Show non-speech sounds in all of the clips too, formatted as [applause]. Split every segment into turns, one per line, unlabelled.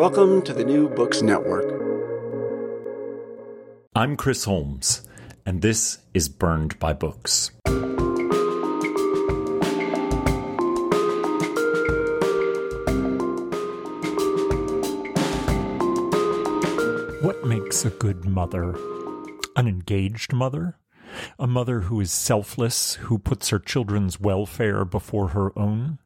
Welcome to the New Books Network.
I'm Chris Holmes, and this is Burned by Books. What makes a good mother? An engaged mother? A mother who is selfless, who puts her children's welfare before her own?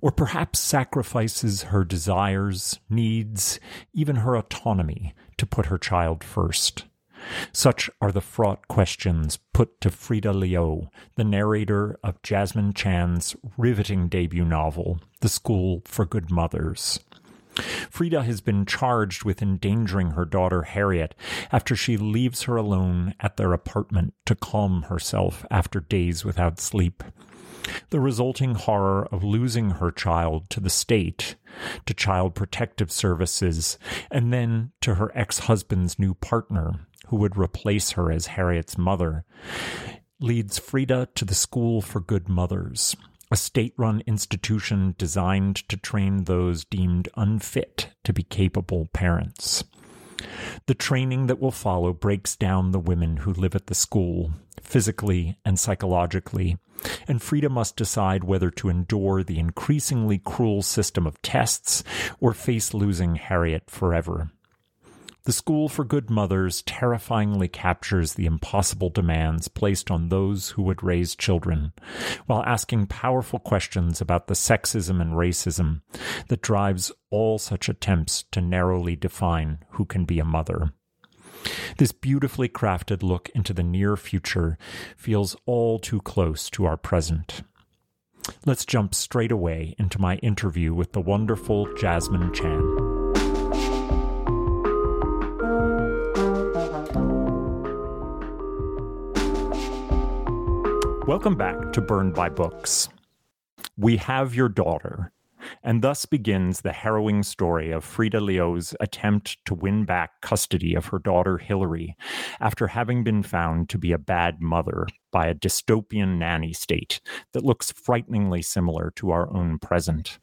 Or perhaps sacrifices her desires, needs, even her autonomy to put her child first? Such are the fraught questions put to Frida Liu, the narrator of Jessamine Chan's riveting debut novel, The School for Good Mothers. Frida has been charged with endangering her daughter Harriet after she leaves her alone at their apartment to calm herself after days without sleep. The resulting horror of losing her child to the state, to child protective services, and then to her ex husband's new partner, who would replace her as Harriet's mother, leads Frida to the School for Good Mothers, a state run institution designed to train those deemed unfit to be capable parents. The training that will follow breaks down the women who live at the school, physically and psychologically, and Frida must decide whether to endure the increasingly cruel system of tests or face losing Harriet forever. The School for Good Mothers terrifyingly captures the impossible demands placed on those who would raise children, while asking powerful questions about the sexism and racism that drives all such attempts to narrowly define who can be a mother. This beautifully crafted look into the near future feels all too close to our present. Let's jump straight away into my interview with the wonderful Jessamine Chan. Welcome back to Burned by Books. We have your daughter, and thus begins the harrowing story of Frida Liu's attempt to win back custody of her daughter Hillary after having been found to be a bad mother by a dystopian nanny state that looks frighteningly similar to our own present.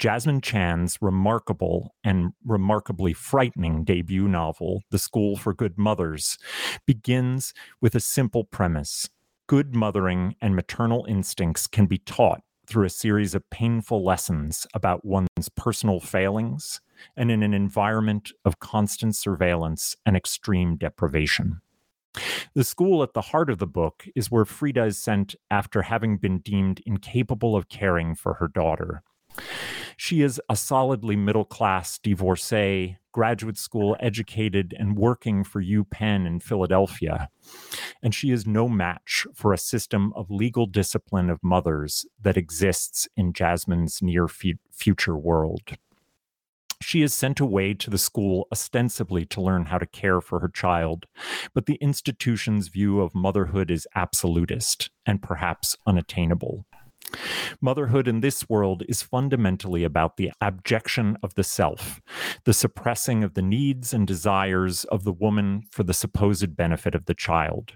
Jessamine Chan's remarkable and remarkably frightening debut novel, The School for Good Mothers, begins with a simple premise good mothering and maternal instincts can be taught through a series of painful lessons about one's personal failings and in an environment of constant surveillance and extreme deprivation. The school at the heart of the book is where Frida is sent after having been deemed incapable of caring for her daughter. She is a solidly middle class divorcee, graduate school educated, and working for UPenn in Philadelphia. And she is no match for a system of legal discipline of mothers that exists in Jessamine's near future world. She is sent away to the school ostensibly to learn how to care for her child, but the institution's view of motherhood is absolutist and perhaps unattainable. Motherhood in this world is fundamentally about the abjection of the self, the suppressing of the needs and desires of the woman for the supposed benefit of the child.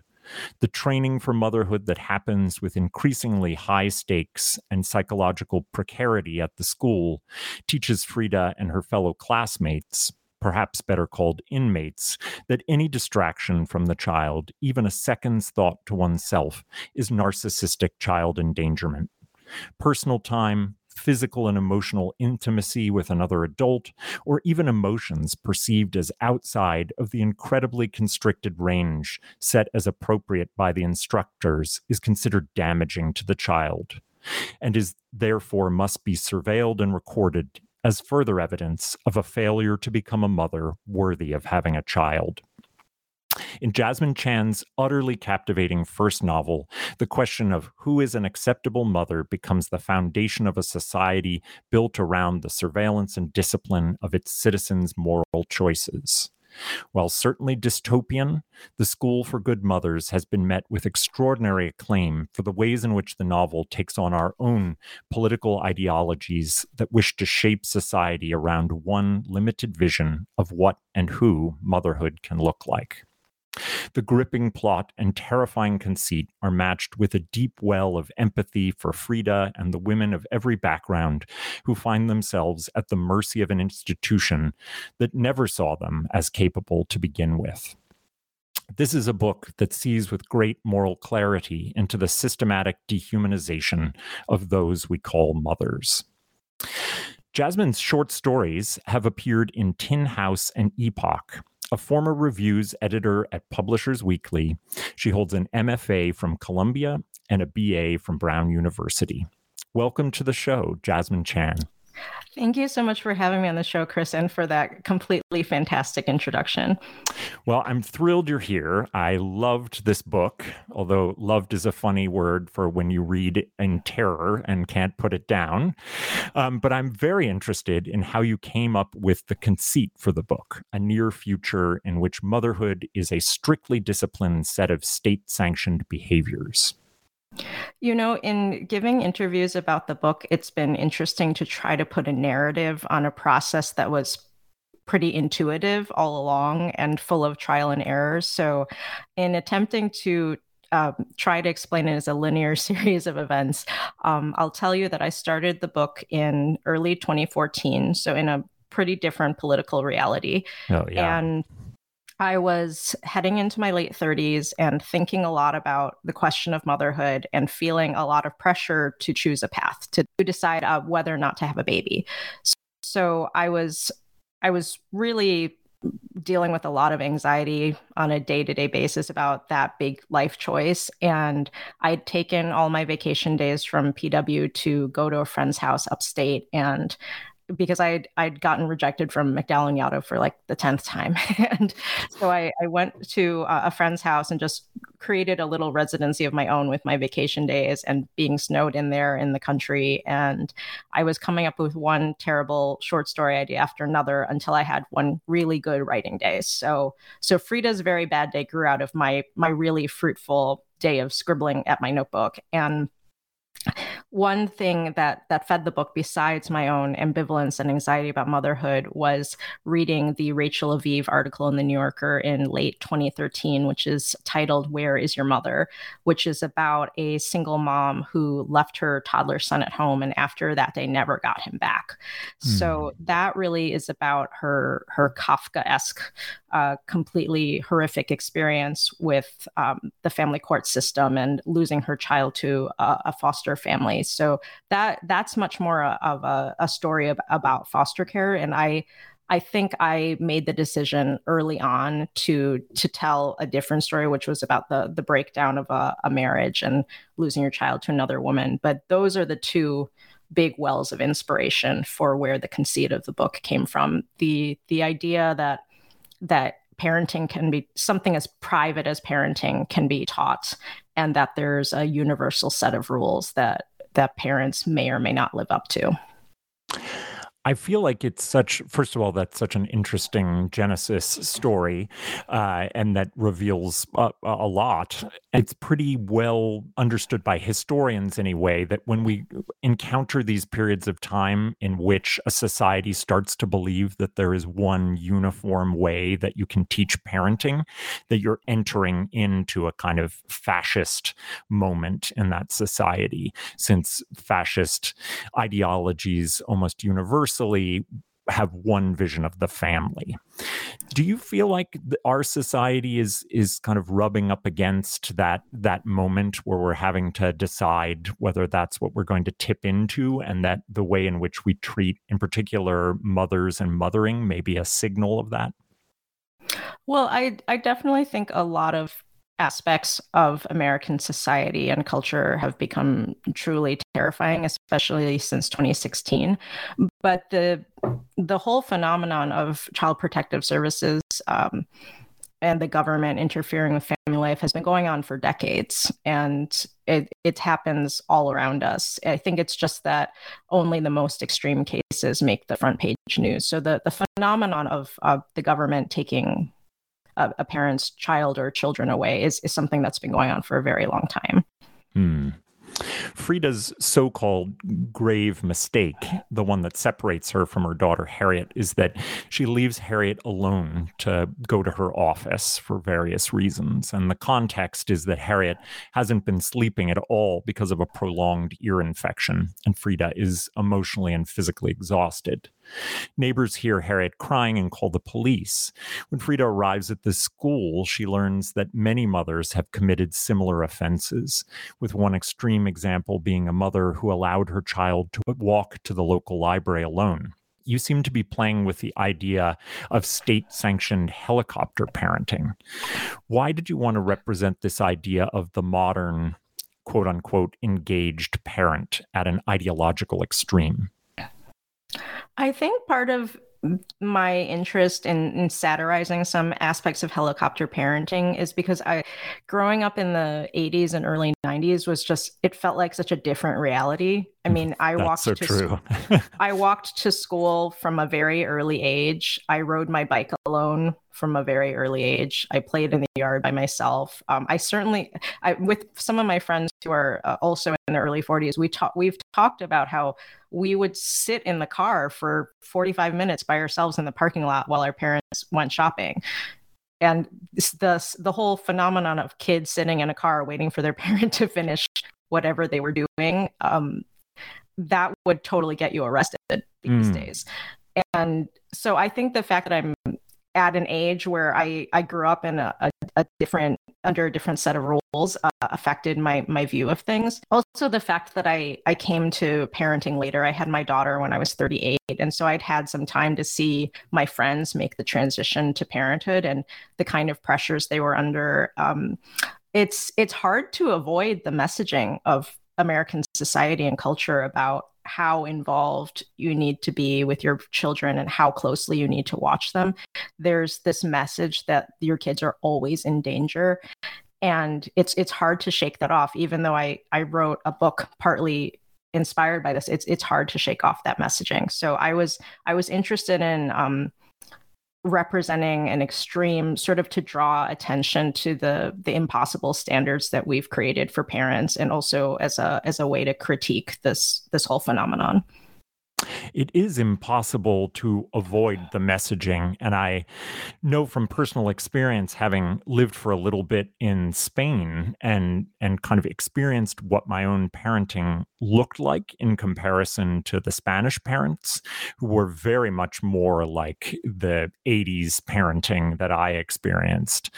The training for motherhood that happens with increasingly high stakes and psychological precarity at the school teaches Frida and her fellow classmates, perhaps better called inmates, that any distraction from the child, even a second's thought to oneself, is narcissistic child endangerment. Personal time, physical and emotional intimacy with another adult, or even emotions perceived as outside of the incredibly constricted range set as appropriate by the instructors, is considered damaging to the child, and is therefore must be surveilled and recorded as further evidence of a failure to become a mother worthy of having a child. In Jessamine Chan's utterly captivating first novel, the question of who is an acceptable mother becomes the foundation of a society built around the surveillance and discipline of its citizens' moral choices. While certainly dystopian, The School for Good Mothers has been met with extraordinary acclaim for the ways in which the novel takes on our own political ideologies that wish to shape society around one limited vision of what and who motherhood can look like. The gripping plot and terrifying conceit are matched with a deep well of empathy for Frida and the women of every background who find themselves at the mercy of an institution that never saw them as capable to begin with. This is a book that sees with great moral clarity into the systematic dehumanization of those we call mothers. Jessamine's short stories have appeared in Tin House and Epoch, a former reviews editor at Publishers Weekly. She holds an MFA from Columbia and a BA from Brown University. Welcome to the show, Jessamine Chan.
Thank you so much for having me on the show, Chris, and for that completely fantastic introduction.
Well, I'm thrilled you're here. I loved this book, although loved is a funny word for when you read in terror and can't put it down. Um, but I'm very interested in how you came up with the conceit for the book a near future in which motherhood is a strictly disciplined set of state sanctioned behaviors.
You know, in giving interviews about the book, it's been interesting to try to put a narrative on a process that was pretty intuitive all along and full of trial and errors. So, in attempting to um, try to explain it as a linear [laughs] series of events, um, I'll tell you that I started the book in early 2014, so in a pretty different political reality.
Oh, yeah.
And I was heading into my late 30s and thinking a lot about the question of motherhood and feeling a lot of pressure to choose a path to decide uh, whether or not to have a baby. So I was I was really dealing with a lot of anxiety on a day-to-day basis about that big life choice and I'd taken all my vacation days from PW to go to a friend's house upstate and because I'd I'd gotten rejected from MacDowell and Yaddo for like the tenth time, [laughs] and so I, I went to a friend's house and just created a little residency of my own with my vacation days and being snowed in there in the country. And I was coming up with one terrible short story idea after another until I had one really good writing day. So so Frida's very bad day grew out of my my really fruitful day of scribbling at my notebook and one thing that that fed the book besides my own ambivalence and anxiety about motherhood was reading the Rachel Aviv article in the New Yorker in late 2013 which is titled Where is your mother which is about a single mom who left her toddler son at home and after that they never got him back mm. so hmm. that really is about her her Kafka-esque uh, completely horrific experience with um, the family court system and losing her child to a, a foster family so that that's much more of a, a story of, about foster care. And I I think I made the decision early on to to tell a different story, which was about the the breakdown of a, a marriage and losing your child to another woman. But those are the two big wells of inspiration for where the conceit of the book came from. The the idea that that parenting can be something as private as parenting can be taught and that there's a universal set of rules that that parents may or may not live up to.
I feel like it's such, first of all, that's such an interesting Genesis story, uh, and that reveals a, a, lot. It's pretty well understood by historians, anyway, that when we encounter these periods of time in which a society starts to believe that there is one uniform way that you can teach parenting, that you're entering into a kind of fascist moment in that society, since fascist ideologies almost universally universally have one vision of the family. Do you feel like our society is is kind of rubbing up against that that moment where we're having to decide whether that's what we're going to tip into and that the way in which we treat in particular mothers and mothering may be a signal of that?
Well, I I definitely think a lot of aspects of American society and culture have become truly terrifying, especially since 2016. But the the whole phenomenon of child protective services um, and the government interfering with family life has been going on for decades, and it it happens all around us. I think it's just that only the most extreme cases make the front page news. So the the phenomenon of of the government taking a, a parent's child or children away is, is something that's been going on for a very long time.
Hmm. Frida's so called grave mistake, the one that separates her from her daughter Harriet, is that she leaves Harriet alone to go to her office for various reasons. And the context is that Harriet hasn't been sleeping at all because of a prolonged ear infection, and Frida is emotionally and physically exhausted. Neighbors hear Harriet crying and call the police. When Frida arrives at the school, she learns that many mothers have committed similar offenses, with one extreme example being a mother who allowed her child to walk to the local library alone you seem to be playing with the idea of state sanctioned helicopter parenting. Why did you want to represent this idea of the modern, quote unquote, engaged parent at an ideological extreme?
I think part of my interest in, in, satirizing some aspects of helicopter parenting is because I, growing up in the 80s and early 90s, was just it felt like such a different reality. I mean, I walked
so
to
true. [laughs]
I walked to school from a very early age. I rode my bike alone from a very early age. I played in the yard by myself. Um, I certainly, I, with some of my friends who are uh, also in their early 40s, we talk, we've talked about how we would sit in the car for 45 minutes by ourselves in the parking lot while our parents went shopping and the the whole phenomenon of kids sitting in a car waiting for their [laughs] parent to finish whatever they were doing um, that would totally get you arrested these mm. days and so i think the fact that i'm at an age where I, I grew up in a, a, a different under a different set of rules uh, affected my my view of things. Also, the fact that I I came to parenting later. I had my daughter when I was 38, and so I'd had some time to see my friends make the transition to parenthood and the kind of pressures they were under. Um, it's it's hard to avoid the messaging of American society and culture about how involved you need to be with your children and how closely you need to watch them. There's this message that your kids are always in danger. And it's it's hard to shake that off, even though I, I wrote a book partly inspired by this. It's it's hard to shake off that messaging. So I was I was interested in um, representing an extreme sort of to draw attention to the the impossible standards that we've created for parents and also as a as a way to critique this this whole phenomenon
it is impossible to avoid the messaging. And I know from personal experience, having lived for a little bit in Spain and and kind of experienced what my own parenting looked like in comparison to the Spanish parents, who were very much more like the 80s parenting that I experienced.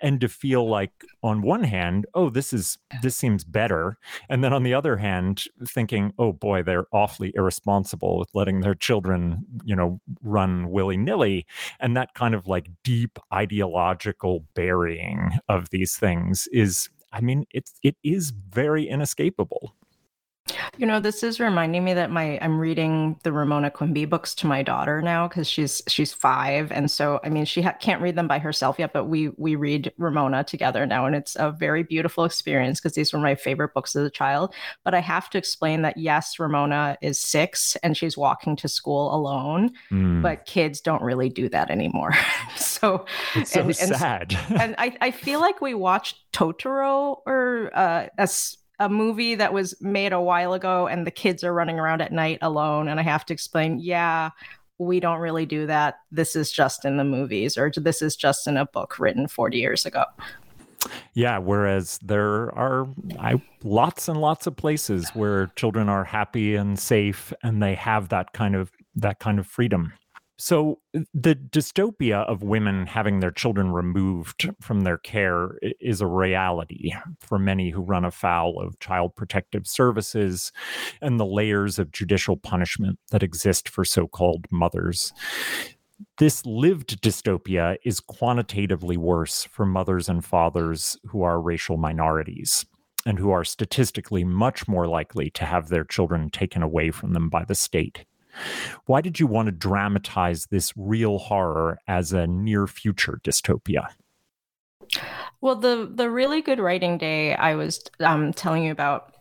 And to feel like on one hand, oh, this is this seems better. And then on the other hand, thinking, oh boy, they're awfully irresponsible with letting their children, you know, run willy-nilly. And that kind of like deep ideological burying of these things is, I mean, it's it is very inescapable.
You know, this is reminding me that my I'm reading the Ramona Quimby books to my daughter now because she's she's five, and so I mean she ha- can't read them by herself yet, but we we read Ramona together now, and it's a very beautiful experience because these were my favorite books as a child. But I have to explain that yes, Ramona is six and she's walking to school alone, mm. but kids don't really do that anymore. [laughs] so
it's so and, sad.
And, [laughs] and I I feel like we watched Totoro or uh, as a movie that was made a while ago and the kids are running around at night alone and i have to explain yeah we don't really do that. This is just in the movies or this is just in a book written 40 years ago.
Yeah whereas there are I, lots and lots of places where children are happy and safe and they have that kind of that kind of freedom so, uh, the dystopia of women having their children removed from their care is a reality for many who run afoul of child protective services and the layers of judicial punishment that exist for so called mothers. This lived dystopia is quantitatively worse for mothers and fathers who are racial minorities and who are statistically much more likely to have their children taken away from them by the state. Why did you want to dramatize this real horror as a near future dystopia?
Well, the the really good writing day I was um, telling you about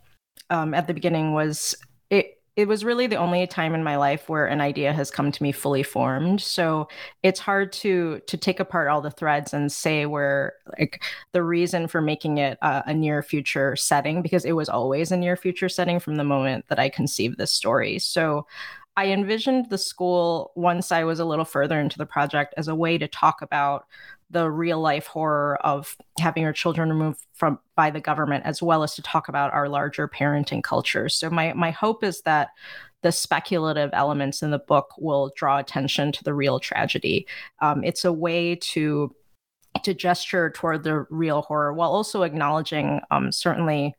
um, at the beginning was it. It was really the only time in my life where an idea has come to me fully formed. So it's hard to to take apart all the threads and say where like the reason for making it a, a near future setting because it was always a near future setting from the moment that I conceived this story. So I envisioned the school once I was a little further into the project as a way to talk about the real life horror of having your children removed from by the government as well as to talk about our larger parenting culture. So my my hope is that the speculative elements in the book will draw attention to the real tragedy. Um, it's a way to to gesture toward the real horror while also acknowledging um, certainly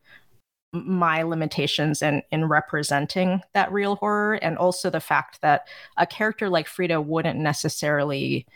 my limitations in in representing that real horror and also the fact that a character like Frida wouldn't necessarily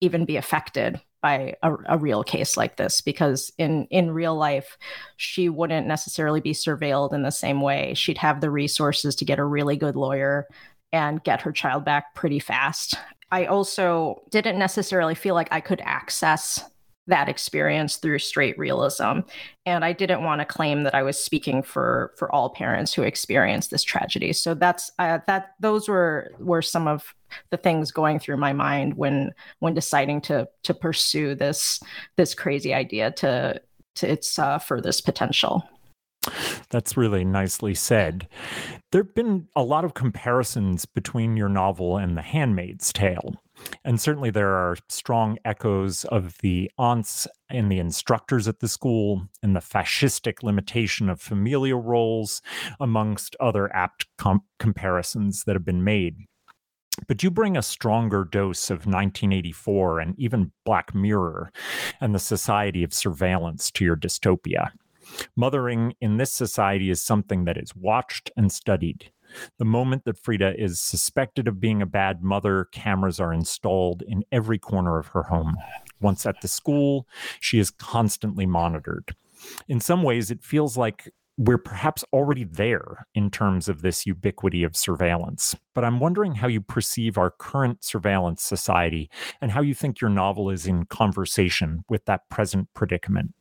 even be affected by a, a, real case like this because in in real life she wouldn't necessarily be surveilled in the same way. She'd have the resources to get a really good lawyer and get her child back pretty fast. I also didn't necessarily feel like i could access that experience through straight realism and i didn't want to claim that i was speaking for for all parents who experience this tragedy so that's uh, that those were were some of the things going through my mind when when deciding to to pursue this this crazy idea to to its uh, furthest potential
that's really nicely said. There have been a lot of comparisons between your novel and The Handmaid's Tale. And certainly there are strong echoes of the aunts and the instructors at the school and the fascistic limitation of familial roles, amongst other apt com- comparisons that have been made. But you bring a stronger dose of 1984 and even Black Mirror and the society of surveillance to your dystopia. Mothering in this society is something that is watched and studied. The moment that Frida is suspected of being a bad mother, cameras are installed in every corner of her home. Once at the school, she is constantly monitored. In some ways, it feels like we're perhaps already there in terms of this ubiquity of surveillance. But I'm wondering how you perceive our current surveillance society and how you think your novel is in conversation with that present predicament.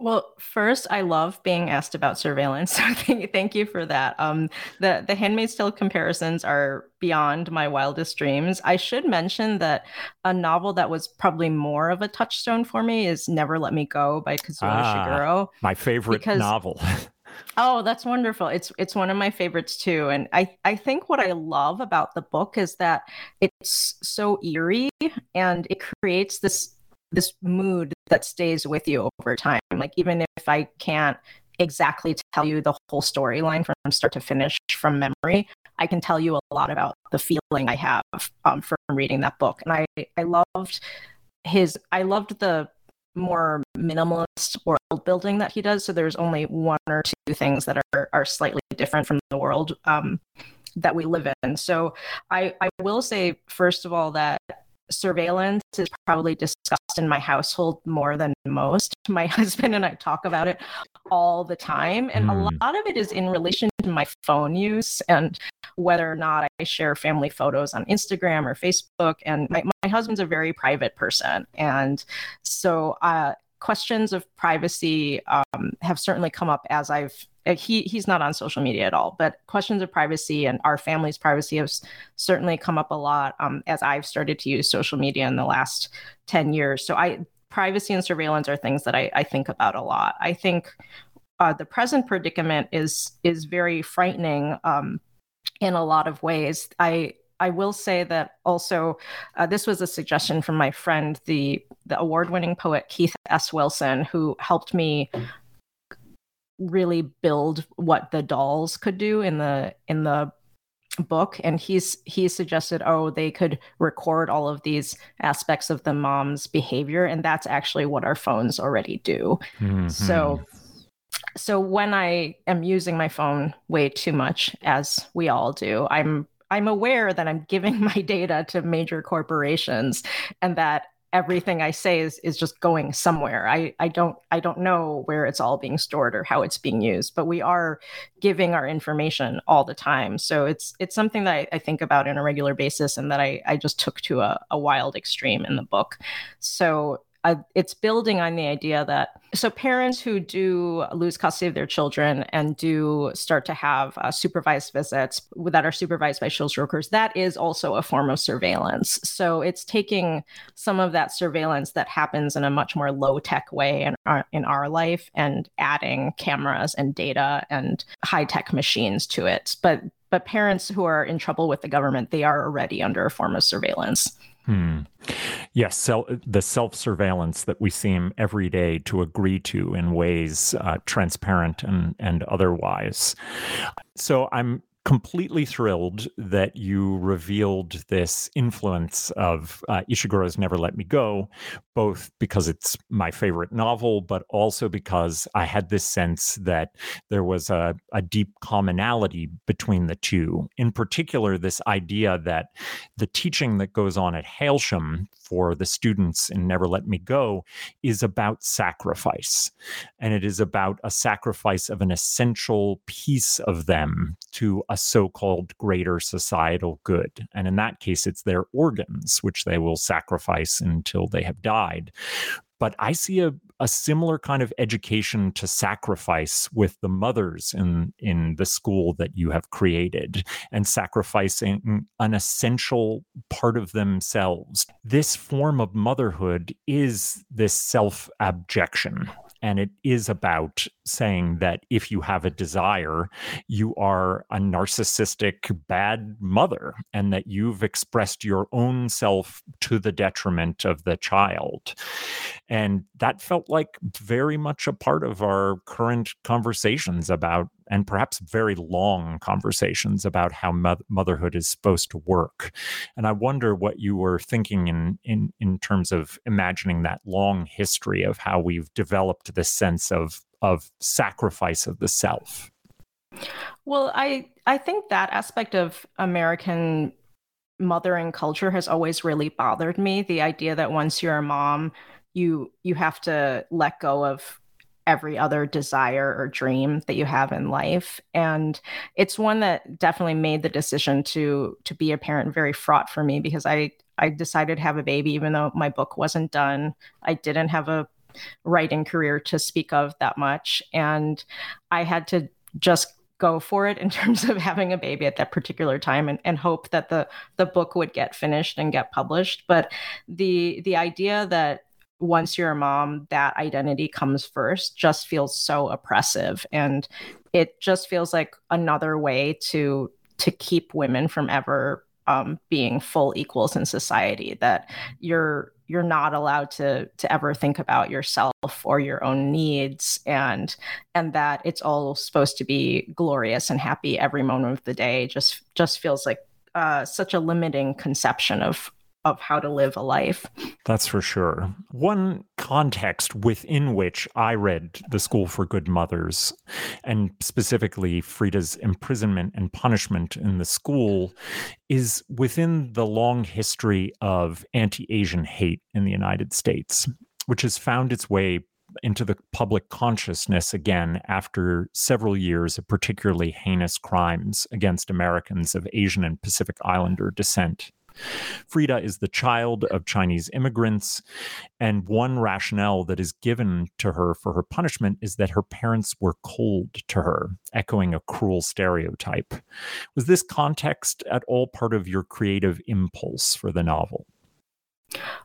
Well, first, I love being asked about surveillance. [laughs] So thank, thank you for that. Um, the the Handmaid's Tale comparisons are beyond my wildest dreams. I should mention that a novel that was probably more of a touchstone for me is Never Let Me Go by Kazuo ah, Ishiguro.
My favorite because, novel. [laughs]
oh, that's wonderful. It's it's one of my favorites too. And I, I think what I love about the book is that it's so eerie and it creates this this mood that stays with you over time. Like even if I can't exactly tell you the whole storyline from start to finish from memory, I can tell you a lot about the feeling I have um, from reading that book. And I I loved his I loved the more minimalist world building that he does. So there's only one or two things that are are slightly different from the world um, that we live in. So I I will say first of all that surveillance is probably discussed in my household more than most. [laughs] My husband and I talk about it all the time. And mm. a hmm. lot of it is in relation to my phone use and whether or not I share family photos on Instagram or Facebook. And my, my husband's a very private person. And so, uh, questions of privacy um, have certainly come up as I've uh, he he's not on social media at all, but questions of privacy and our family's privacy have certainly come up a lot um, as I've started to use social media in the last ten years. So I privacy and surveillance are things that I, I think about a lot. I think uh, the present predicament is is very frightening um, in a lot of ways. I I will say that also, uh, this was a suggestion from my friend, the the award winning poet Keith S. Wilson, who helped me really build what the dolls could do in the in the book and he's he suggested oh they could record all of these aspects of the mom's behavior and that's actually what our phones already do mm-hmm. so so when i am using my phone way too much as we all do i'm I'm aware that I'm giving [laughs] my data to major corporations and that everything I say is is just going somewhere. I I don't I don't know where it's all being stored or how it's being used, but we are giving our information all the time. So it's it's something that I, I think about on a regular basis and that I, I just took to a, a wild extreme in the book. So uh, it's building on the idea that so parents who do lose custody of their children and do start to have uh, supervised visits that are supervised by social workers that is also a form of surveillance. So it's taking some of that surveillance that happens in a much more low tech way in our, in our life and adding cameras and data and high tech machines to it. But but parents who are in trouble with the government they are already under a form of surveillance
Hmm. Yes, so the self surveillance that we seem every day to agree to in ways uh, transparent and, and otherwise. So I'm completely thrilled that you revealed this influence of uh, Ishiguro's Never Let Me Go, both because it's my favorite novel, but also because I had this sense that there was a, a deep commonality between the two. In particular, this idea that the teaching that goes on at Hailsham for the students in Never Let Me Go is about sacrifice. And it is about a sacrifice of an essential piece of them to a so called greater societal good. And in that case, it's their organs, which they will sacrifice until they have died. But I see a, a similar kind of education to sacrifice with the mothers in, in the school that you have created and sacrificing an essential part of themselves. This form of motherhood is this self abjection and it is about saying that if you have a desire, you are a narcissistic bad mother and that you've expressed your own self to the detriment of the child. And that felt like very much a part of our current conversations about and perhaps very long conversations about how mo- motherhood is supposed to work. And I wonder what you were thinking in, in, in terms of imagining that long history of how we've developed this sense of, of sacrifice of the self.
Well, I, I think that aspect of American mothering culture has always really bothered me. The idea that once you're a mom, you you have to let go of every other desire or dream that you have in life and it's one that definitely made the decision to to be a parent very fraught for me because i i decided to have a baby even though my book wasn't done i didn't have a writing career to speak of that much and i had to just go for it in [laughs] terms of having a baby at that particular time and, and hope that the the book would get finished and get published but the the idea that once you're a mom, that identity comes first just feels so oppressive. And it just feels like another way to to keep women from ever um, being full equals in society that you're you're not allowed to to ever think about yourself or your own needs and and that it's all supposed to be glorious and happy every moment of the day. Just just feels like uh, such a limiting conception of of how to live a life.
That's for sure. One context within which I read The School for Good Mothers, and specifically Frida's imprisonment and punishment in the school, is within the long history of anti Asian hate in the United States, which has found its way into the public consciousness again after several years of particularly heinous crimes against Americans of Asian and Pacific Islander descent. Frida is the child of Chinese immigrants, and one rationale that is given to her for her punishment is that her parents were cold to her, echoing a cruel stereotype. Was this context at all part of your creative impulse for the novel?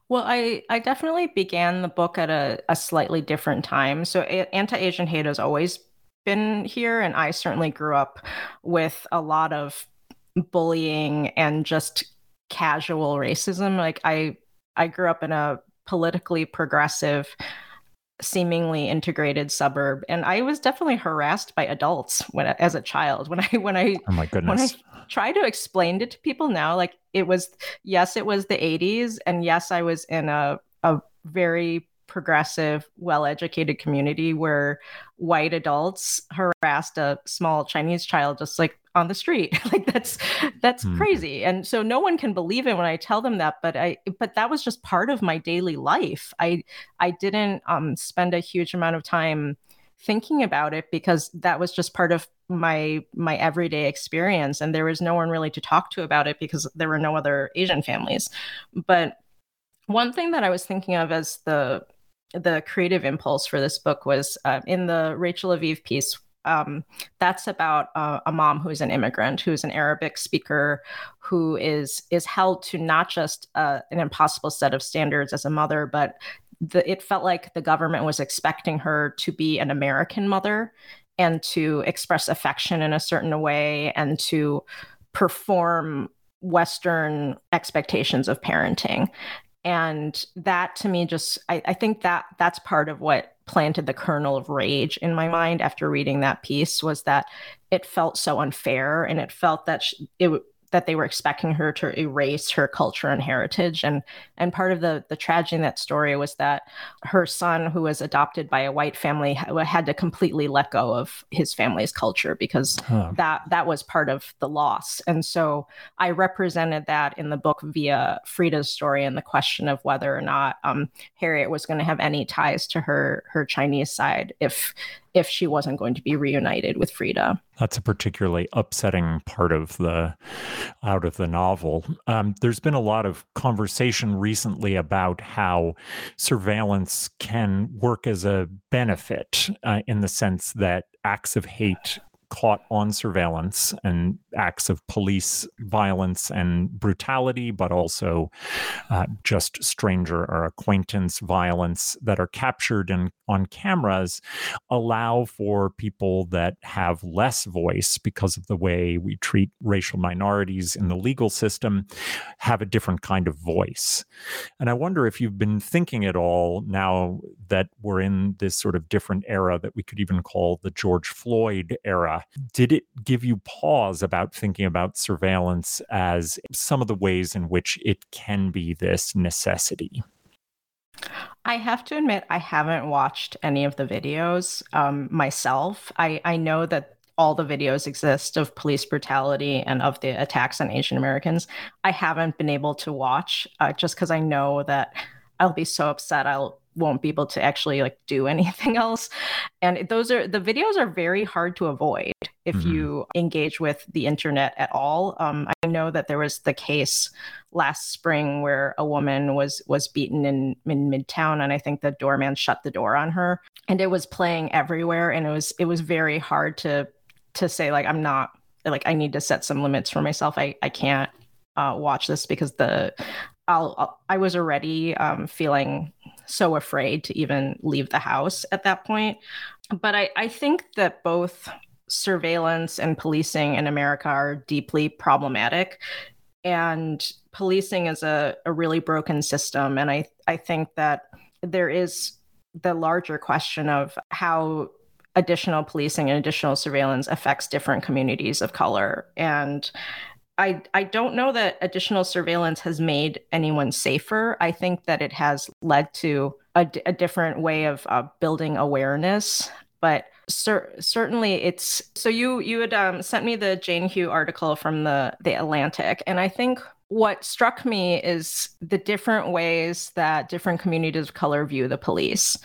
Well, I, I definitely began the book at a, a slightly different time. So, anti Asian hate has always been here, and I certainly grew up with a lot of bullying and just casual racism. Like, I I grew up in a politically progressive seemingly integrated suburb and i was definitely harassed by adults when as a child when i when i
oh my goodness
when i try to explain it to people now like it was yes it was the 80s and yes i was in a a very progressive well-educated community where white adults harassed a small chinese child just like on the street. [laughs] Like that's that's mm. crazy. And so no one can believe it when i tell them that but i but that was just part of my daily life. I i didn't um spend a huge amount of time thinking about it because that was just part of my my everyday experience and there was no one really to talk to about it because there were no other asian families. But one thing that i was thinking of as the the creative impulse for this book was uh, in the rachel aviv piece um, that's about uh, a mom who is an immigrant, who's an Arabic speaker, who is is held to not just uh, an impossible set of standards as a mother, but the, it felt like the government was expecting her to be an American mother and to express affection in a certain way and to perform Western expectations of parenting. And that to me just I, I, think that that's part of what planted the kernel of rage in my mind after reading that piece was that it felt so unfair and it felt that it that they were expecting her to erase her culture and heritage and and part of the the tragedy in that story was that her son who was adopted by a white family had to completely let go of his family's culture because huh. that that was part of the loss and so i represented that in the book via frida's story and the question of whether or not um, harriet was going to have any ties to her her chinese side if if she wasn't going to be reunited with Frida.
That's a particularly upsetting part of the out of the novel. Um, there's been a lot of conversation recently about how surveillance can work as a benefit uh, in the sense that acts of hate caught on surveillance and acts of police violence and brutality, but also uh, just stranger or acquaintance violence that are captured in, on cameras allow for people that have less voice because of the way we treat racial minorities in the legal system have a different kind of voice. And I wonder if you've been thinking at all now that we're in this sort of different era that we could even call the George Floyd era did it give you pause about thinking about surveillance as some of the ways in which it can be this necessity?
I have to admit, I haven't watched any of the videos um, myself. I, I know that all the videos exist of police brutality and of the attacks on Asian Americans. I haven't been able to watch uh, just because I know that I'll be so upset. I'll won't be able to actually like do [laughs] anything else. And those are the videos are very hard to avoid if mm-hmm. you engage with the internet at all. Um, i know that there was the case last spring where a woman was was beaten in in midtown and i think the doorman shut the door on her and it was playing everywhere and it was it was very hard to to say like i'm not like i need to set some limits for myself. I i can't uh, watch this because the I'll, I'll, i was already um, feeling so afraid to even leave the house at that point. But I, I think that both surveillance and policing in America are deeply problematic. And policing is a, a really broken system. And I, I think that there is the larger question of how additional policing and additional surveillance affects different communities of color. And I, I don't know that additional surveillance has made anyone safer. I think that it has led to a, a different way of uh, building awareness. But cer- certainly, it's so you you had um, sent me the Jane Hugh article from the the Atlantic, and I think what struck me is the different ways that different communities of color view the police.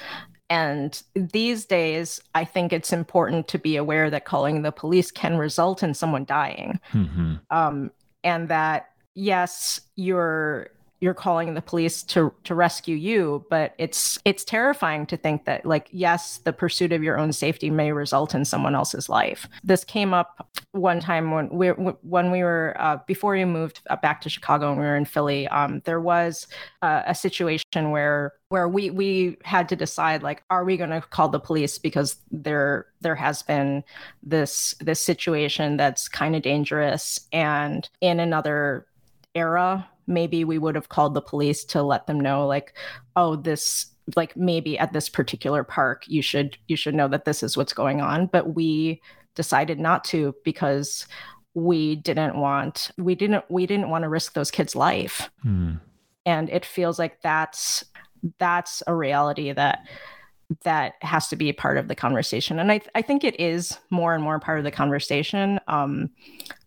And these days, I think it's important to be aware that calling the police can result in someone dying. Mm-hmm. Um, and that, yes, you're you're calling the police to to rescue you but it's it's terrifying to think that like yes the pursuit of your own safety may result in someone else's life. This came up one time when we when we were uh, before we moved back to chicago and we were in philly um, there was uh, a situation where where we we had to decide like are we going to call the police because there there has been this this situation that's kind of dangerous and in another era maybe we would have called the police to let them know like oh this like maybe at this particular park you should you should know that this is what's going on but we decided not to because we didn't want we didn't we didn't want to risk those kids life mm. and it feels like that's that's a reality that that has to be part of the conversation and i, I think it is more and more part of the conversation um,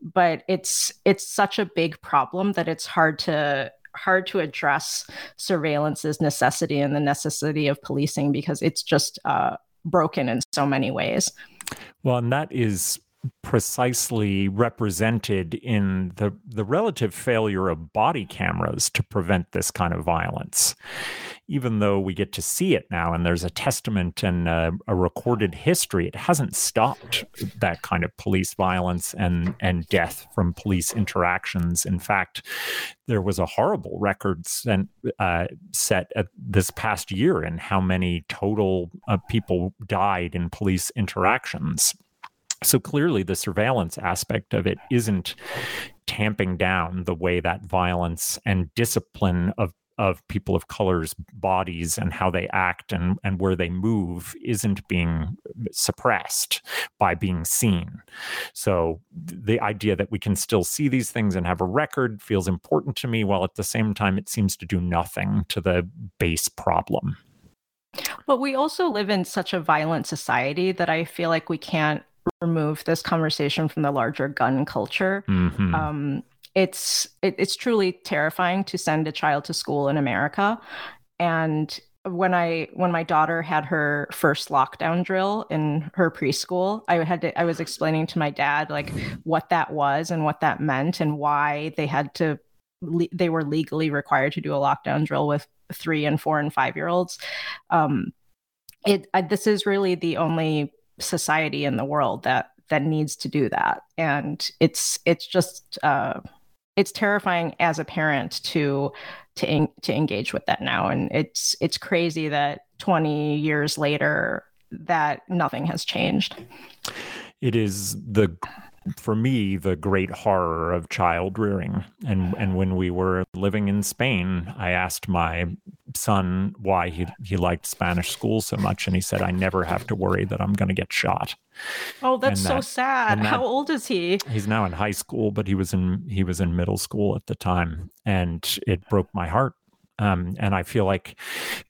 but it's it's such a big problem that it's hard to hard to address surveillance's necessity and the necessity of policing because it's just uh, broken in so many ways.
Well and that is precisely represented in the the relative failure of body cameras to prevent this kind of violence even though we get to see it now and there's a testament and a, a recorded history, it hasn't stopped that kind of police violence and, and death from police interactions. In fact, there was a horrible record sent, uh, set at this past year in how many total uh, people died in police interactions. So clearly, the surveillance aspect of it isn't tamping down the way that violence and discipline of of people of color's bodies and how they act and, and where they move isn't being suppressed by being seen. So the idea that we can still see these things and have a record feels important to me, while at the same time it seems to do nothing to the base problem.
But we also live in such a violent society that I feel like we can't remove this conversation from the larger gun culture. Mm-hmm. Um, it's it, it's truly terrifying to send a child to school in America. And when I when my daughter had her first lockdown drill in her preschool, I had to I was explaining to my dad like what that was and what that meant and why they had to they were legally required to do a lockdown drill with three and four and five year olds. Um, it I, this is really the only society in the world that that needs to do that, and it's it's just. Uh, it's terrifying as a parent to to in, to engage with that now. And it's it's crazy that 20 years later that nothing has changed.
It is the for me the great horror of child rearing and and when we were living in Spain I asked my son why he he liked Spanish school so much and he said I never have to worry that I'm going to get shot
Oh, that's so sad. That, How old is he?
He's now in high school, but he was in he was in middle school at the time, and it broke my heart. Um, and I feel like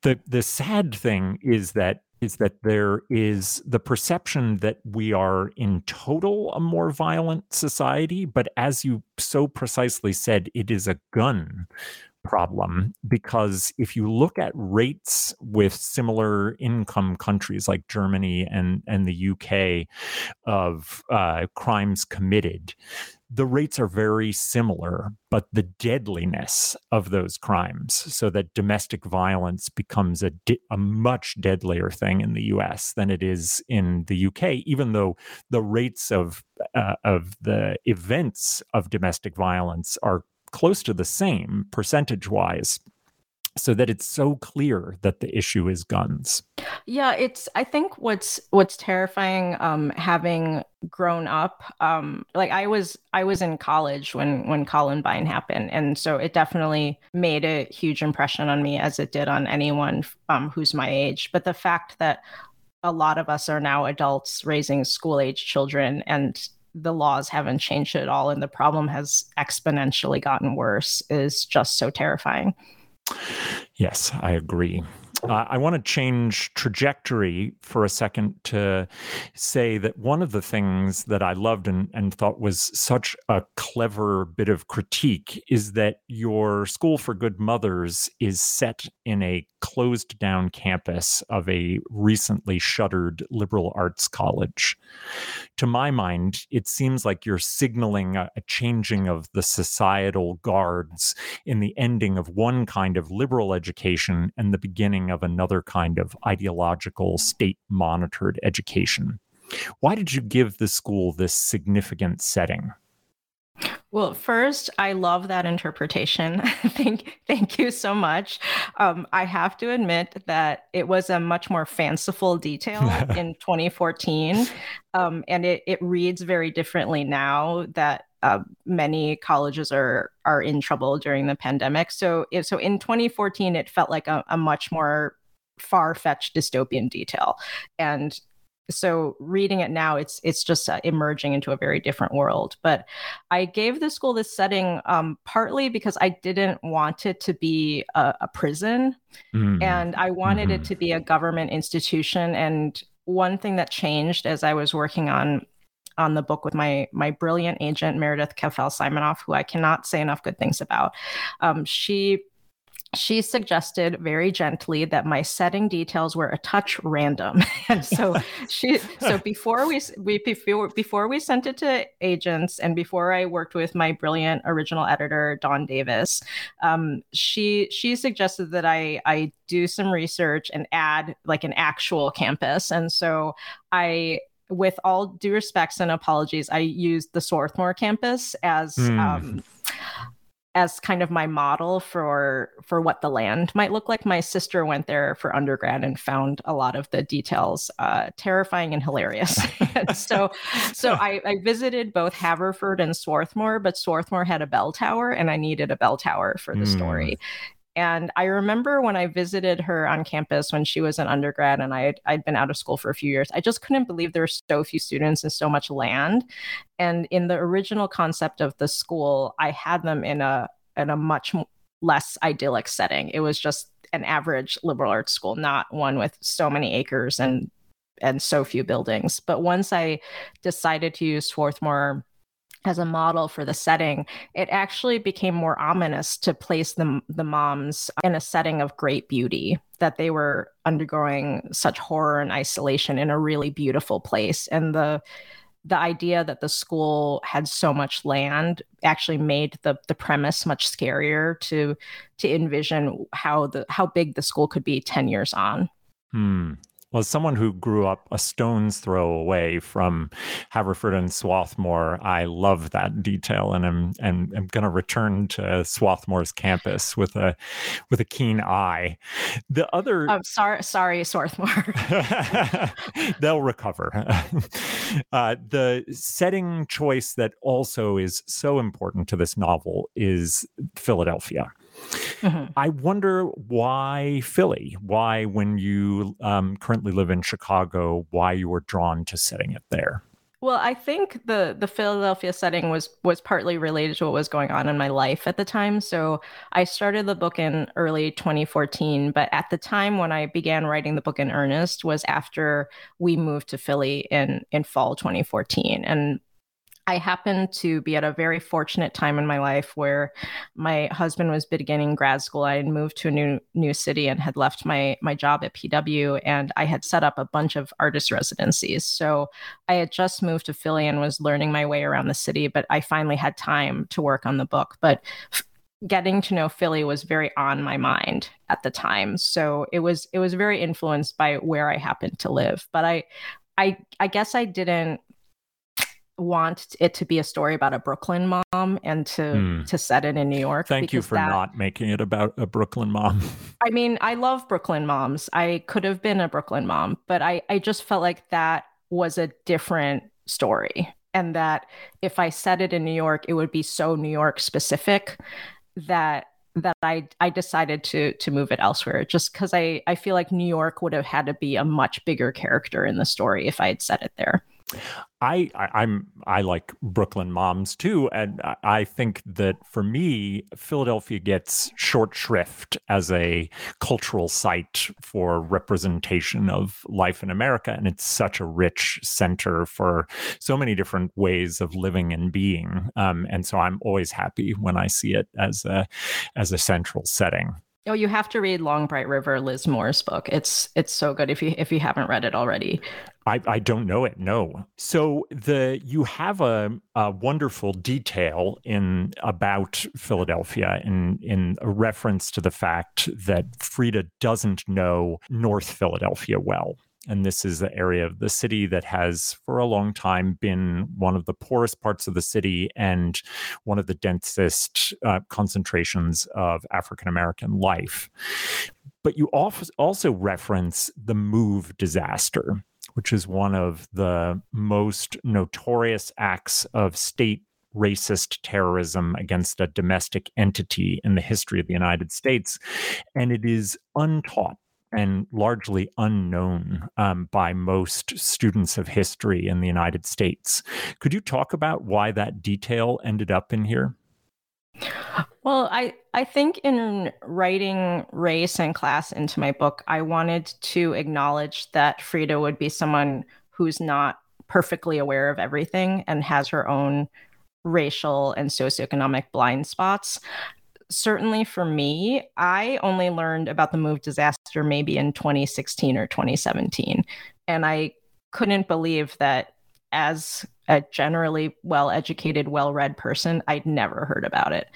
the the sad thing is that is that there is the perception that we are in total a more violent society, but as you so precisely said, it is a gun problem because if you look at rates with similar income countries like Germany and, and the UK of uh, crimes committed, the rates are very similar, but the deadliness of those crimes, so that domestic violence becomes a, a much deadlier thing in the US than it is in the UK, even though the rates of, uh, of the events of domestic violence are close to the same percentage wise so that it's so clear that the issue is guns.
Yeah it's i think what's what's terrifying um having grown up um like i was i was in college when when columbine happened and so it definitely made a huge impression on me as it did on anyone um who's my age but the fact that a lot of us are now adults raising school age children and the laws haven't changed at all and the problem has exponentially gotten worse is just so terrifying.
Yes, I agree. Uh, I want to change trajectory for a second to say that one of the things that I loved and, and thought was such a clever bit of critique is that your School for Good Mothers is set in a closed down campus of a recently shuttered liberal arts college. To my mind, it seems like you're signaling a, a changing of the societal guards in the ending of one kind of liberal education and the beginning of another kind of ideological, state monitored education. Why did you give the school this significant setting?
Well, first, I love that interpretation. [laughs] thank, thank you so much. Um, I have to admit that it was a much more fanciful detail [laughs] in 2014, um, and it, it reads very differently now that uh, many colleges are are in trouble during the pandemic. So, so in 2014, it felt like a, a much more far fetched dystopian detail, and so reading it now it's it's just uh, emerging into a very different world but i gave the school this setting um, partly because i didn't want it to be a, a prison mm. and i wanted mm-hmm. it to be a government institution and one thing that changed as i was working on on the book with my my brilliant agent Meredith Kaffel Simonoff, who I cannot say enough good things about. Um, she she suggested very gently that my setting details were a touch random. [laughs] And so she so before we we before before we sent it to agents and before i worked with my brilliant original editor Dawn Davis um, she she suggested that i i do some research and add like an actual campus. And so i with all due respects and apologies i used the swarthmore campus as mm. um, as kind of my model for for what the land might look like. My sister went there for undergrad and found a lot of the details uh, terrifying and hilarious. [laughs] so so I, I, visited both Haverford and Swarthmore, but Swarthmore had a bell tower, and I needed a bell tower for the mm. story. And I remember when I visited her on campus when she was an undergrad and I had, I'd been out of school for a few years, I just couldn't believe there were so few students and so much land. And in the original concept of the school, I had them in a in a much less idyllic setting. It was just an average liberal arts school, not one with so many acres and and so few buildings. But once I decided to use Swarthmore as a model for the setting, it actually became more ominous to place the, the moms in a setting of great beauty, that they were undergoing such horror and isolation in a really beautiful place. And the the idea that the school had so much land actually made the the premise much scarier to to envision how the how big the school could be 10 years on.
Hmm. Well, as someone who grew up a stone's throw away from Haverford and Swarthmore, I love that detail, and I'm and I'm going to return to Swarthmore's campus with a with a keen eye. The other,
oh, sorry, sorry, Swarthmore. [laughs] [laughs]
They'll recover. [laughs] Uh, the setting choice that also is so important to this novel is Philadelphia. Mm-hmm. I wonder why Philly? Why, when you um, currently live in Chicago, why you were drawn to setting it there?
Well, I think the the Philadelphia setting was was partly related to what was going on in my life at the time. So I started the book in early 2014, but at the time when I began writing the book in earnest was after we moved to Philly in in fall 2014. And I happened to be at a very fortunate time in my life where my husband was beginning grad school. I had moved to a new new city and had left my my job at PW, and I had set up a bunch of artist residencies. So I had just moved to Philly and was learning my way around the city, but I finally had time to work on the book. But getting to know Philly was very on my mind at the time. So it was it was very influenced by where I happened to live. But I I I guess I didn't want it to be a story about a Brooklyn mom and to mm. to set it in New York.
Thank you for that, not making it about a Brooklyn mom. [laughs]
I mean, I love Brooklyn moms. I could have been a Brooklyn mom, but I I just felt like that was a different story and that if I set it in New York, it would be so New York specific that that I I decided to to move it elsewhere just because I I feel like New York would have had to be a much bigger character in the story if I had set it there.
I, I am I like Brooklyn moms too, and I think that for me, Philadelphia gets short shrift as a cultural site for representation of life in America, and it's such a rich center for so many different ways of living and being. Um, and so I'm always happy when I see it as a as a central setting.
Oh, you have to read Long Bright River, Liz Moore's book. It's it's so good if you if you haven't read it already.
I, I don't know it. No. So the you have a, a wonderful detail in about Philadelphia in in a reference to the fact that Frida doesn't know North Philadelphia well. And this is the area of the city that has, for a long time, been one of the poorest parts of the city and one of the densest uh, concentrations of African American life. But you also reference the move disaster, which is one of the most notorious acts of state racist terrorism against a domestic entity in the history of the United States. And it is untaught and largely unknown um, by most students of history in the United States. Could you talk about why that detail ended up in here?
Well, I, I think in writing race and class into my book, I wanted to acknowledge that Frida would be someone who's not perfectly aware of everything and has her own racial and socioeconomic blind spots certainly for me, I only learned about the move disaster maybe in 2016 or 2017. And I couldn't believe that as a generally well educated, well read person, I'd never heard about it.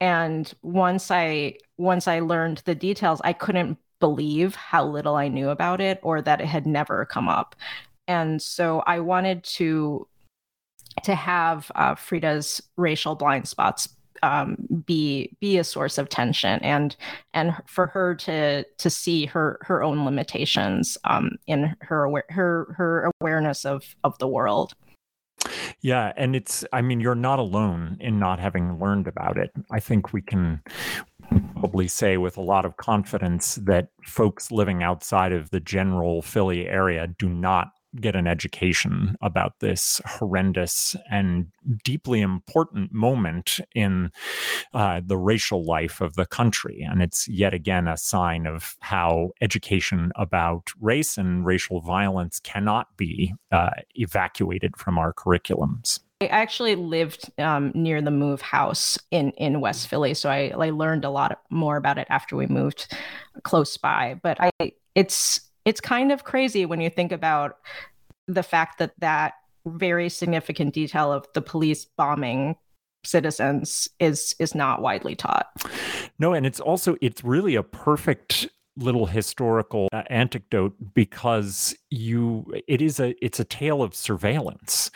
And once I once I learned the details, I couldn't believe how little I knew about it or that it had never come up. And so I wanted to to have uh, Frida's racial blind spots um, be be a source of tension and and for her to to see her her own limitations um, in her her her awareness of of the world.
Yeah, and it's I mean you're not alone in not having learned about it. I think we can probably say with a lot of confidence that folks living outside of the general Philly area do not get an education about this horrendous and deeply important moment in uh, the racial life of the country. And it's yet again a sign of how education about race and racial violence cannot be uh, evacuated from our curriculums.
I actually lived um, near the Move House in in West Philly, so I, I learned a lot more about it after we moved close by. But I, it's it's kind of crazy when you think about the fact that that very significant detail of the police bombing citizens is is not widely taught.
No, and it's also it's really a perfect little historical uh, anecdote because you it is a it's a tale of surveillance.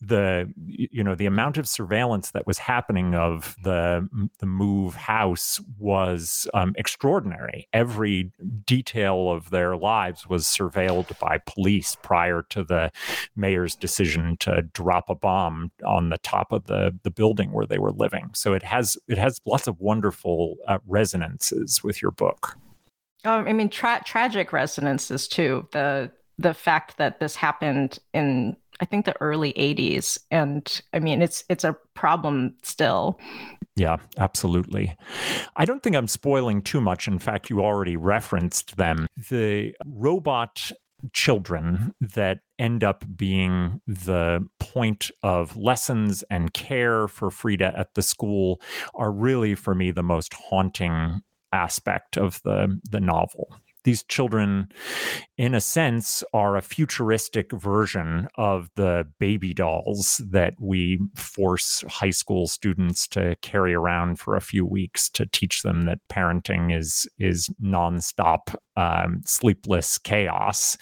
The you know the amount of surveillance that was happening of the the move house was um, extraordinary. Every detail of their lives was surveilled by police prior to the mayor's decision to drop a bomb on the top of the the building where they were living. So it has it has lots of wonderful uh, resonances with your book
um, I mean, tra- tragic resonances too. The the fact that this happened in I think the early '80s, and I mean, it's it's a problem still.
Yeah, absolutely. I don't think I'm spoiling too much. In fact, you already referenced them. The robot children that end up being the point of lessons and care for Frida at the school are really, for me, the most haunting aspect of the the novel. These children, in a sense, are a futuristic version of the baby dolls that we force high school students to carry around for a few weeks to teach them that parenting is is nonstop um, sleepless chaos,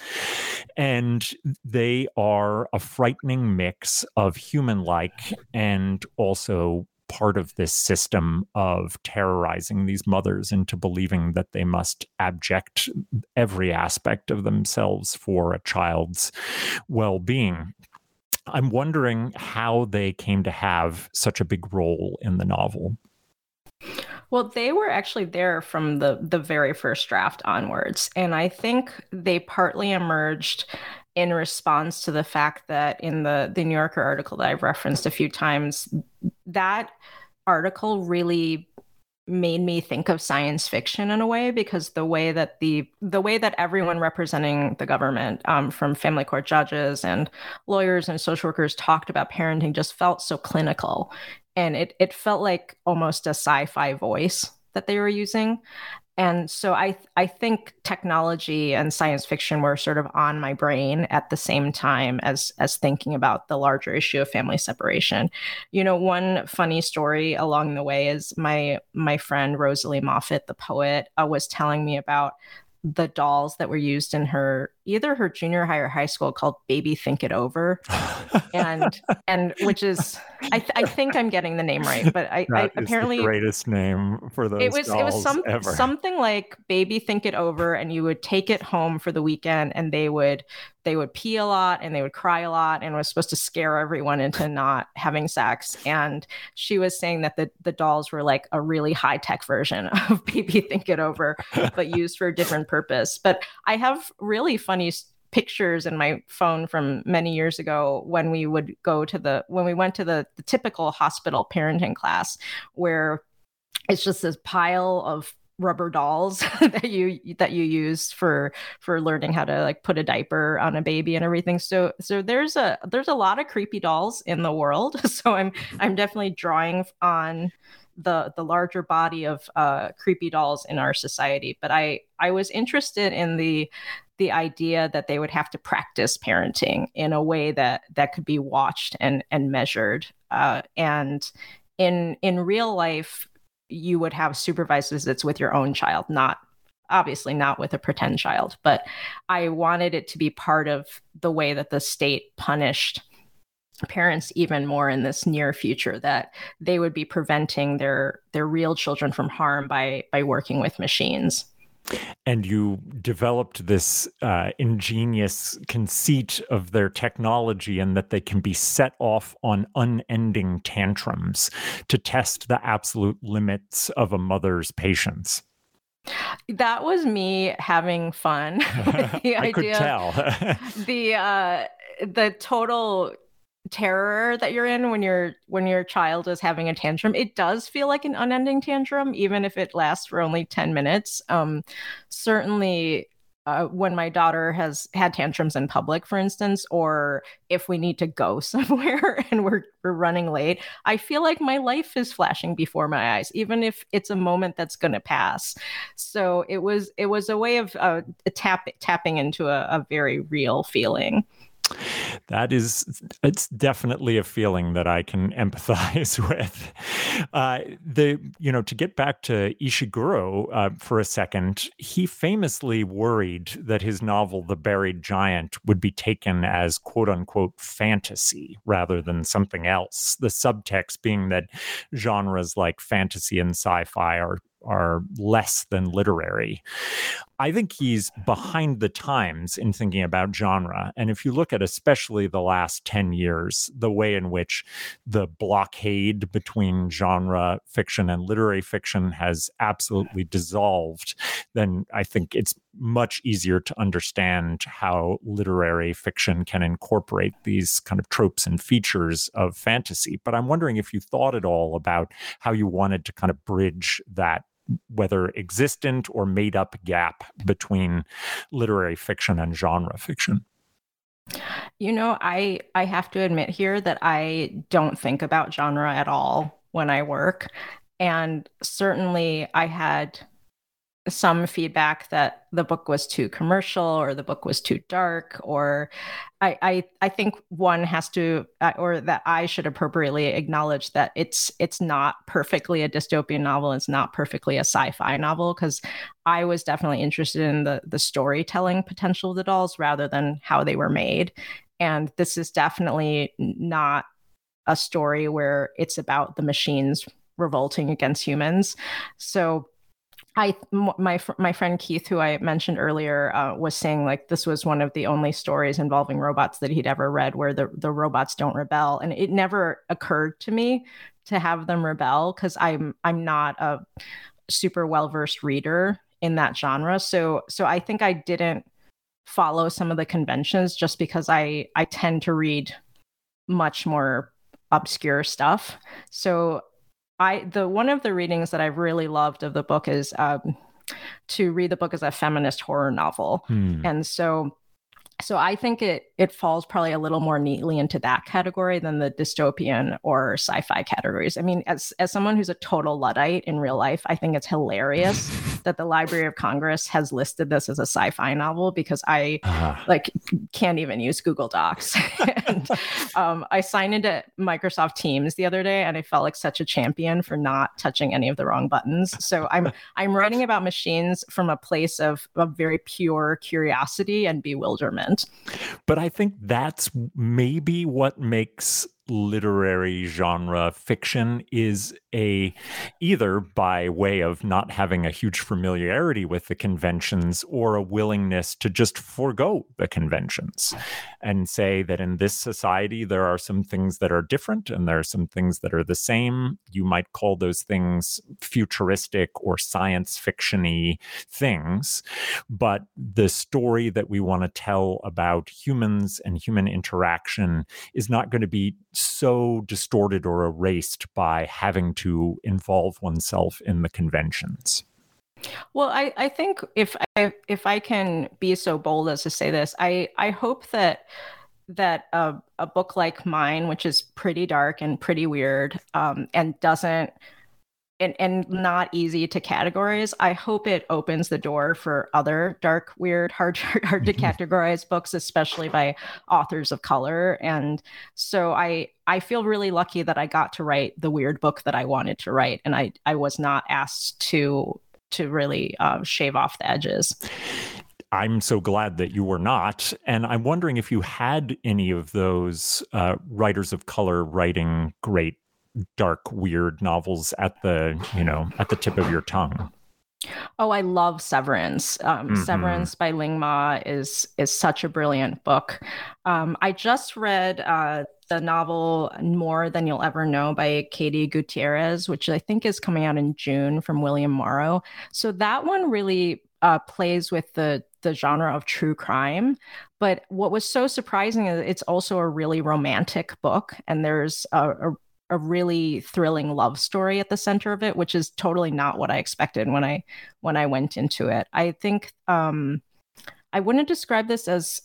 and they are a frightening mix of human-like and also part of this system of terrorizing these mothers into believing that they must abject every aspect of themselves for a child's well being. I'm wondering how they came to have such a big role in the novel.
Well, they were actually there from the the very first draft onwards, and I think they partly emerged in response to the fact that in the the New Yorker article that I've referenced a few times, that article really made me think of science fiction in a way because the way that the the way that everyone representing the government um, from family court judges and lawyers and social workers talked about parenting just felt so clinical. And it it felt like almost a sci-fi voice that they were using and so I I think technology and science fiction were sort of on my brain at the same time as as thinking about the larger issue of family separation. You know, one funny story along the way is my my friend Rosalie Moffett, the poet, uh, was telling me about the dolls that were used in her either her junior high or high school called baby think it over. And [laughs] and which is I, th- I think i'm getting the name right but i, I apparently
greatest name for those
it was
it
was some,
ever.
something like baby think it over and you would take it home for the weekend and they would they would pee a lot and they would cry a lot and was supposed to scare everyone into [laughs] not having sex. And she was saying that the, the dolls were like a really high tech version [laughs] of baby think it over but used for a different purpose. But i have really funny pictures in my phone from many years ago when we would go to the when we went to the, the typical hospital parenting class where it's just this pile of rubber dolls [laughs] that you that you use for for learning how to like put a diaper on a baby and everything. So so there's a there's a lot of creepy dolls in the world. [laughs] So i'm i'm definitely drawing on the the larger body of uh, creepy dolls in our society. But i i was interested in the the idea that they would have to practice parenting in a way that that could be watched and and measured. Uh, and in in real life you would have supervised visits with your own child, not obviously not with a pretend child, but I wanted it to be part of the way that the state punished parents even more in this near future that they would be preventing their their real children from harm by by working with machines
and you developed this uh, ingenious conceit of their technology and that they can be set off on unending tantrums to test the absolute limits of a mother's patience.
That was me having fun. [laughs] [laughs] the
I idea, could tell. [laughs]
the uh, the total terror that you're in when your when your child is having a tantrum it does feel like an unending tantrum even if it lasts for only 10 minutes um certainly uh, when my daughter has had tantrums in public, for instance, or if we need to go [laughs] somewhere and we're, we're running late, I feel like my life is flashing before my eyes, even if it's a moment that's going to pass. So it was it was a way of uh, tap, tapping into a, a very real feeling.
That is, it's definitely a feeling that I can [laughs] empathize with. Uh, the, you know, to get back to Ishiguro uh, for a second, he famously worried that his novel, The Buried Giant, would be taken as quote unquote fantasy rather than something else. The subtext being that genres like fantasy and sci fi are are less than literary. I think he's behind the times in thinking about genre. And if you look at especially the last 10 years, the way in which the blockade between genre fiction and literary fiction has absolutely dissolved, then I think it's much easier to understand how literary fiction can incorporate these kind of tropes and features of fantasy. But I'm wondering if you thought at all about how you wanted to kind of bridge that whether existent or made up gap between literary fiction and genre fiction?
You know, I I have to admit here that I don't think about genre at all when I work. And certainly I had some feedback that the book was too commercial or the book was too dark or I, I I, think one has to uh, or that I should appropriately acknowledge that it's it's not perfectly a dystopian novel. It's not perfectly a sci-fi novel because I was definitely interested in the the storytelling potential of the dolls rather than how they were made. And this is definitely not a story where it's about the machines revolting against humans. So I my my friend Keith, who I mentioned earlier, uh, was saying like this was one of the only stories involving robots that he'd ever read where the the robots don't rebel, and it never occurred to me to have them rebel because I'm I'm not a super well versed reader in that genre. So so I think I didn't follow some of the conventions just because I I tend to read much more obscure stuff. So I the one of the readings that I've really loved of the book is um, to read the book as a feminist horror novel, hmm. and so so I think it it falls probably a little more neatly into that category than the dystopian or sci-fi categories. I mean, as as someone who's a total luddite in real life, I think it's hilarious [laughs] that the Library of Congress has listed this as a sci-fi novel because I uh-huh. like can't even use Google Docs. [laughs] and um, I signed into Microsoft Teams the other day, and I felt like such a champion for not touching any of the wrong buttons. So I'm [laughs] I'm writing about machines from a place of, of very pure curiosity and bewilderment.
But I think that's maybe what makes literary genre fiction is a either by way of not having a huge familiarity with the conventions or a willingness to just forego the conventions and say that in this society there are some things that are different and there are some things that are the same. You might call those things futuristic or science fictiony things but the story that we want to tell about humans and human interaction is not going to be so distorted or erased by having to involve oneself in the conventions?
Well, I, I think if I if I can be so bold as to say this, I, I hope that that a, a book like mine, which is pretty dark and pretty weird, um, and doesn't and, and not easy to categorize. I hope it opens the door for other dark, weird, [laughs] hard hard to categorize books, especially by authors of color. And so I I feel really lucky that I got to write the weird book that I wanted to write, and I I was not asked to to really uh, shave off the edges.
I'm so glad that you were not. And I'm wondering if you had any of those uh, writers of color writing great dark, weird novels at the you know at the tip of your tongue.
Oh, I love Severance. Um, mm-hmm. Severance by Ling Ma is is such a brilliant book. Um, I just read uh, the novel More Than You'll Ever Know by Katie Gutierrez, which I think is coming out in June from William Morrow. So that one really uh, plays with the the genre of true crime. But what was so surprising is it's also a really romantic book, and there's a, a a really thrilling love story at the center of it, which is totally not what I expected when I when I went into it. I think um, I wouldn't describe this as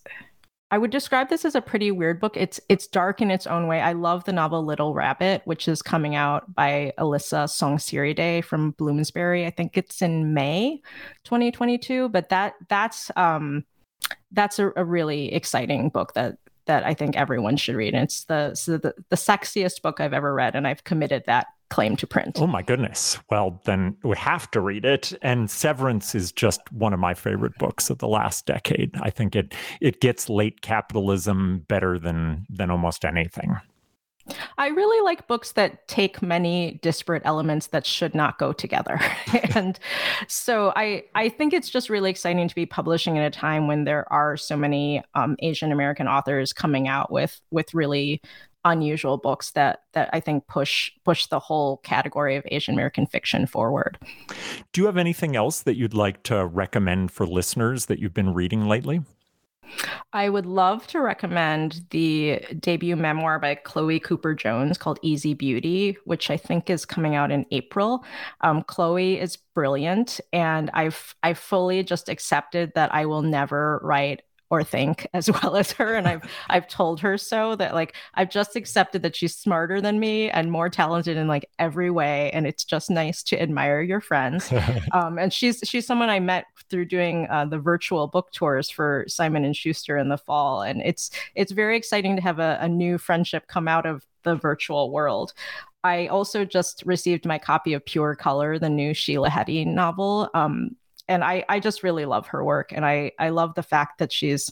I would describe this as a pretty weird book. It's it's dark in its own way. I love the novel Little Rabbit, which is coming out by Alyssa Songsiridej from Bloomsbury. I think it's in May 2022, but that that's um that's a, a really exciting book that that I think everyone should read. It's the, the the sexiest book I've ever read, and I've committed that claim to print.
Oh my goodness. Well, then we have to read it. And Severance is just one of my favorite books of the last decade. I think it it gets late capitalism better than than almost anything.
I really like books that take many disparate elements that should not go together. [laughs] and so I I think it's just really exciting to be publishing at a time when there are so many um, Asian American authors coming out with with really unusual books that that I think push push the whole category of Asian American fiction forward.
Do you have anything else that you'd like to recommend for listeners that you've been reading lately?
I would love to recommend the debut memoir by Chloe Cooper Jones called Easy Beauty, which I think is coming out in April. Um, Chloe is brilliant, and I've I fully just accepted that I will never write or think [laughs] as well as her and I've [laughs] I've told her so that like I've just accepted that she's smarter than me and more talented in like every way and it's just nice to admire your friends [laughs] um, and she's she's someone I met through doing uh, the virtual book tours for Simon and Schuster in the fall and it's it's very exciting to have a, a new friendship come out of the virtual world I also just received my copy of Pure Color, the new Sheila Heti novel. Um, and I I just really love her work, and I I love the fact that she's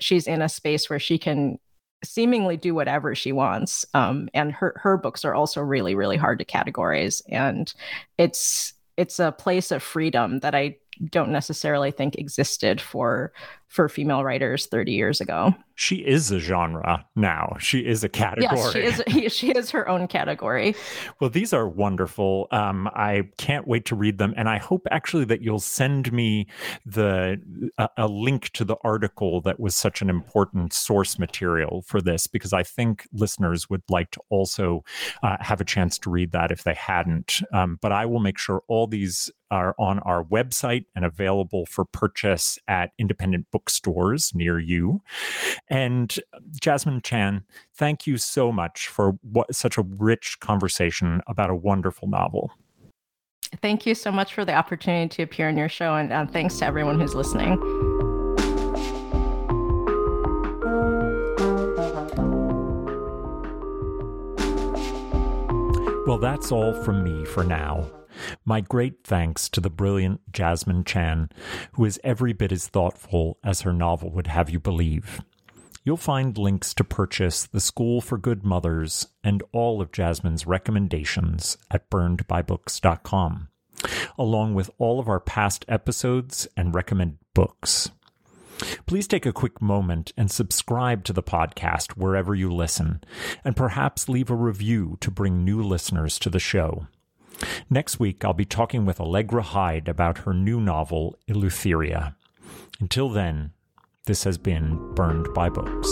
she's in a space where she can seemingly do whatever she wants. Um, and her her books are also really really hard to categorize, and it's it's a place of freedom that I don't necessarily think existed for for female writers 30 years ago.
she is a genre now. She is a category.
Yes, she is. She is her own category.
Well, these are wonderful. Um, I can't wait to read them, and I hope actually that you'll send me the a, a link to the article that was such an important source material for this because I think listeners would like to also uh, have a chance to read that if they hadn't. Um, but I will make sure all these are on our website and available for purchase at independent bookstores near you. And Jessamine Chan, thank you so much for what, such a rich conversation about a wonderful novel.
Thank you so much for the opportunity to appear on your show, and uh, thanks to everyone who's listening.
Well, that's all from me for now. My great thanks to the brilliant Jessamine Chan, who is every bit as thoughtful as her novel would have you believe. You'll find links to purchase The School for Good Mothers and all of Jessamine's recommendations at burnedbybooks.com, along with all of our past episodes and recommended books. Please take a quick moment and subscribe to the podcast wherever you listen, and perhaps leave a review to bring new listeners to the show. Next week, I'll be talking with Allegra Hyde about her new novel, Eleutheria. Until then, this has been Burned by Books.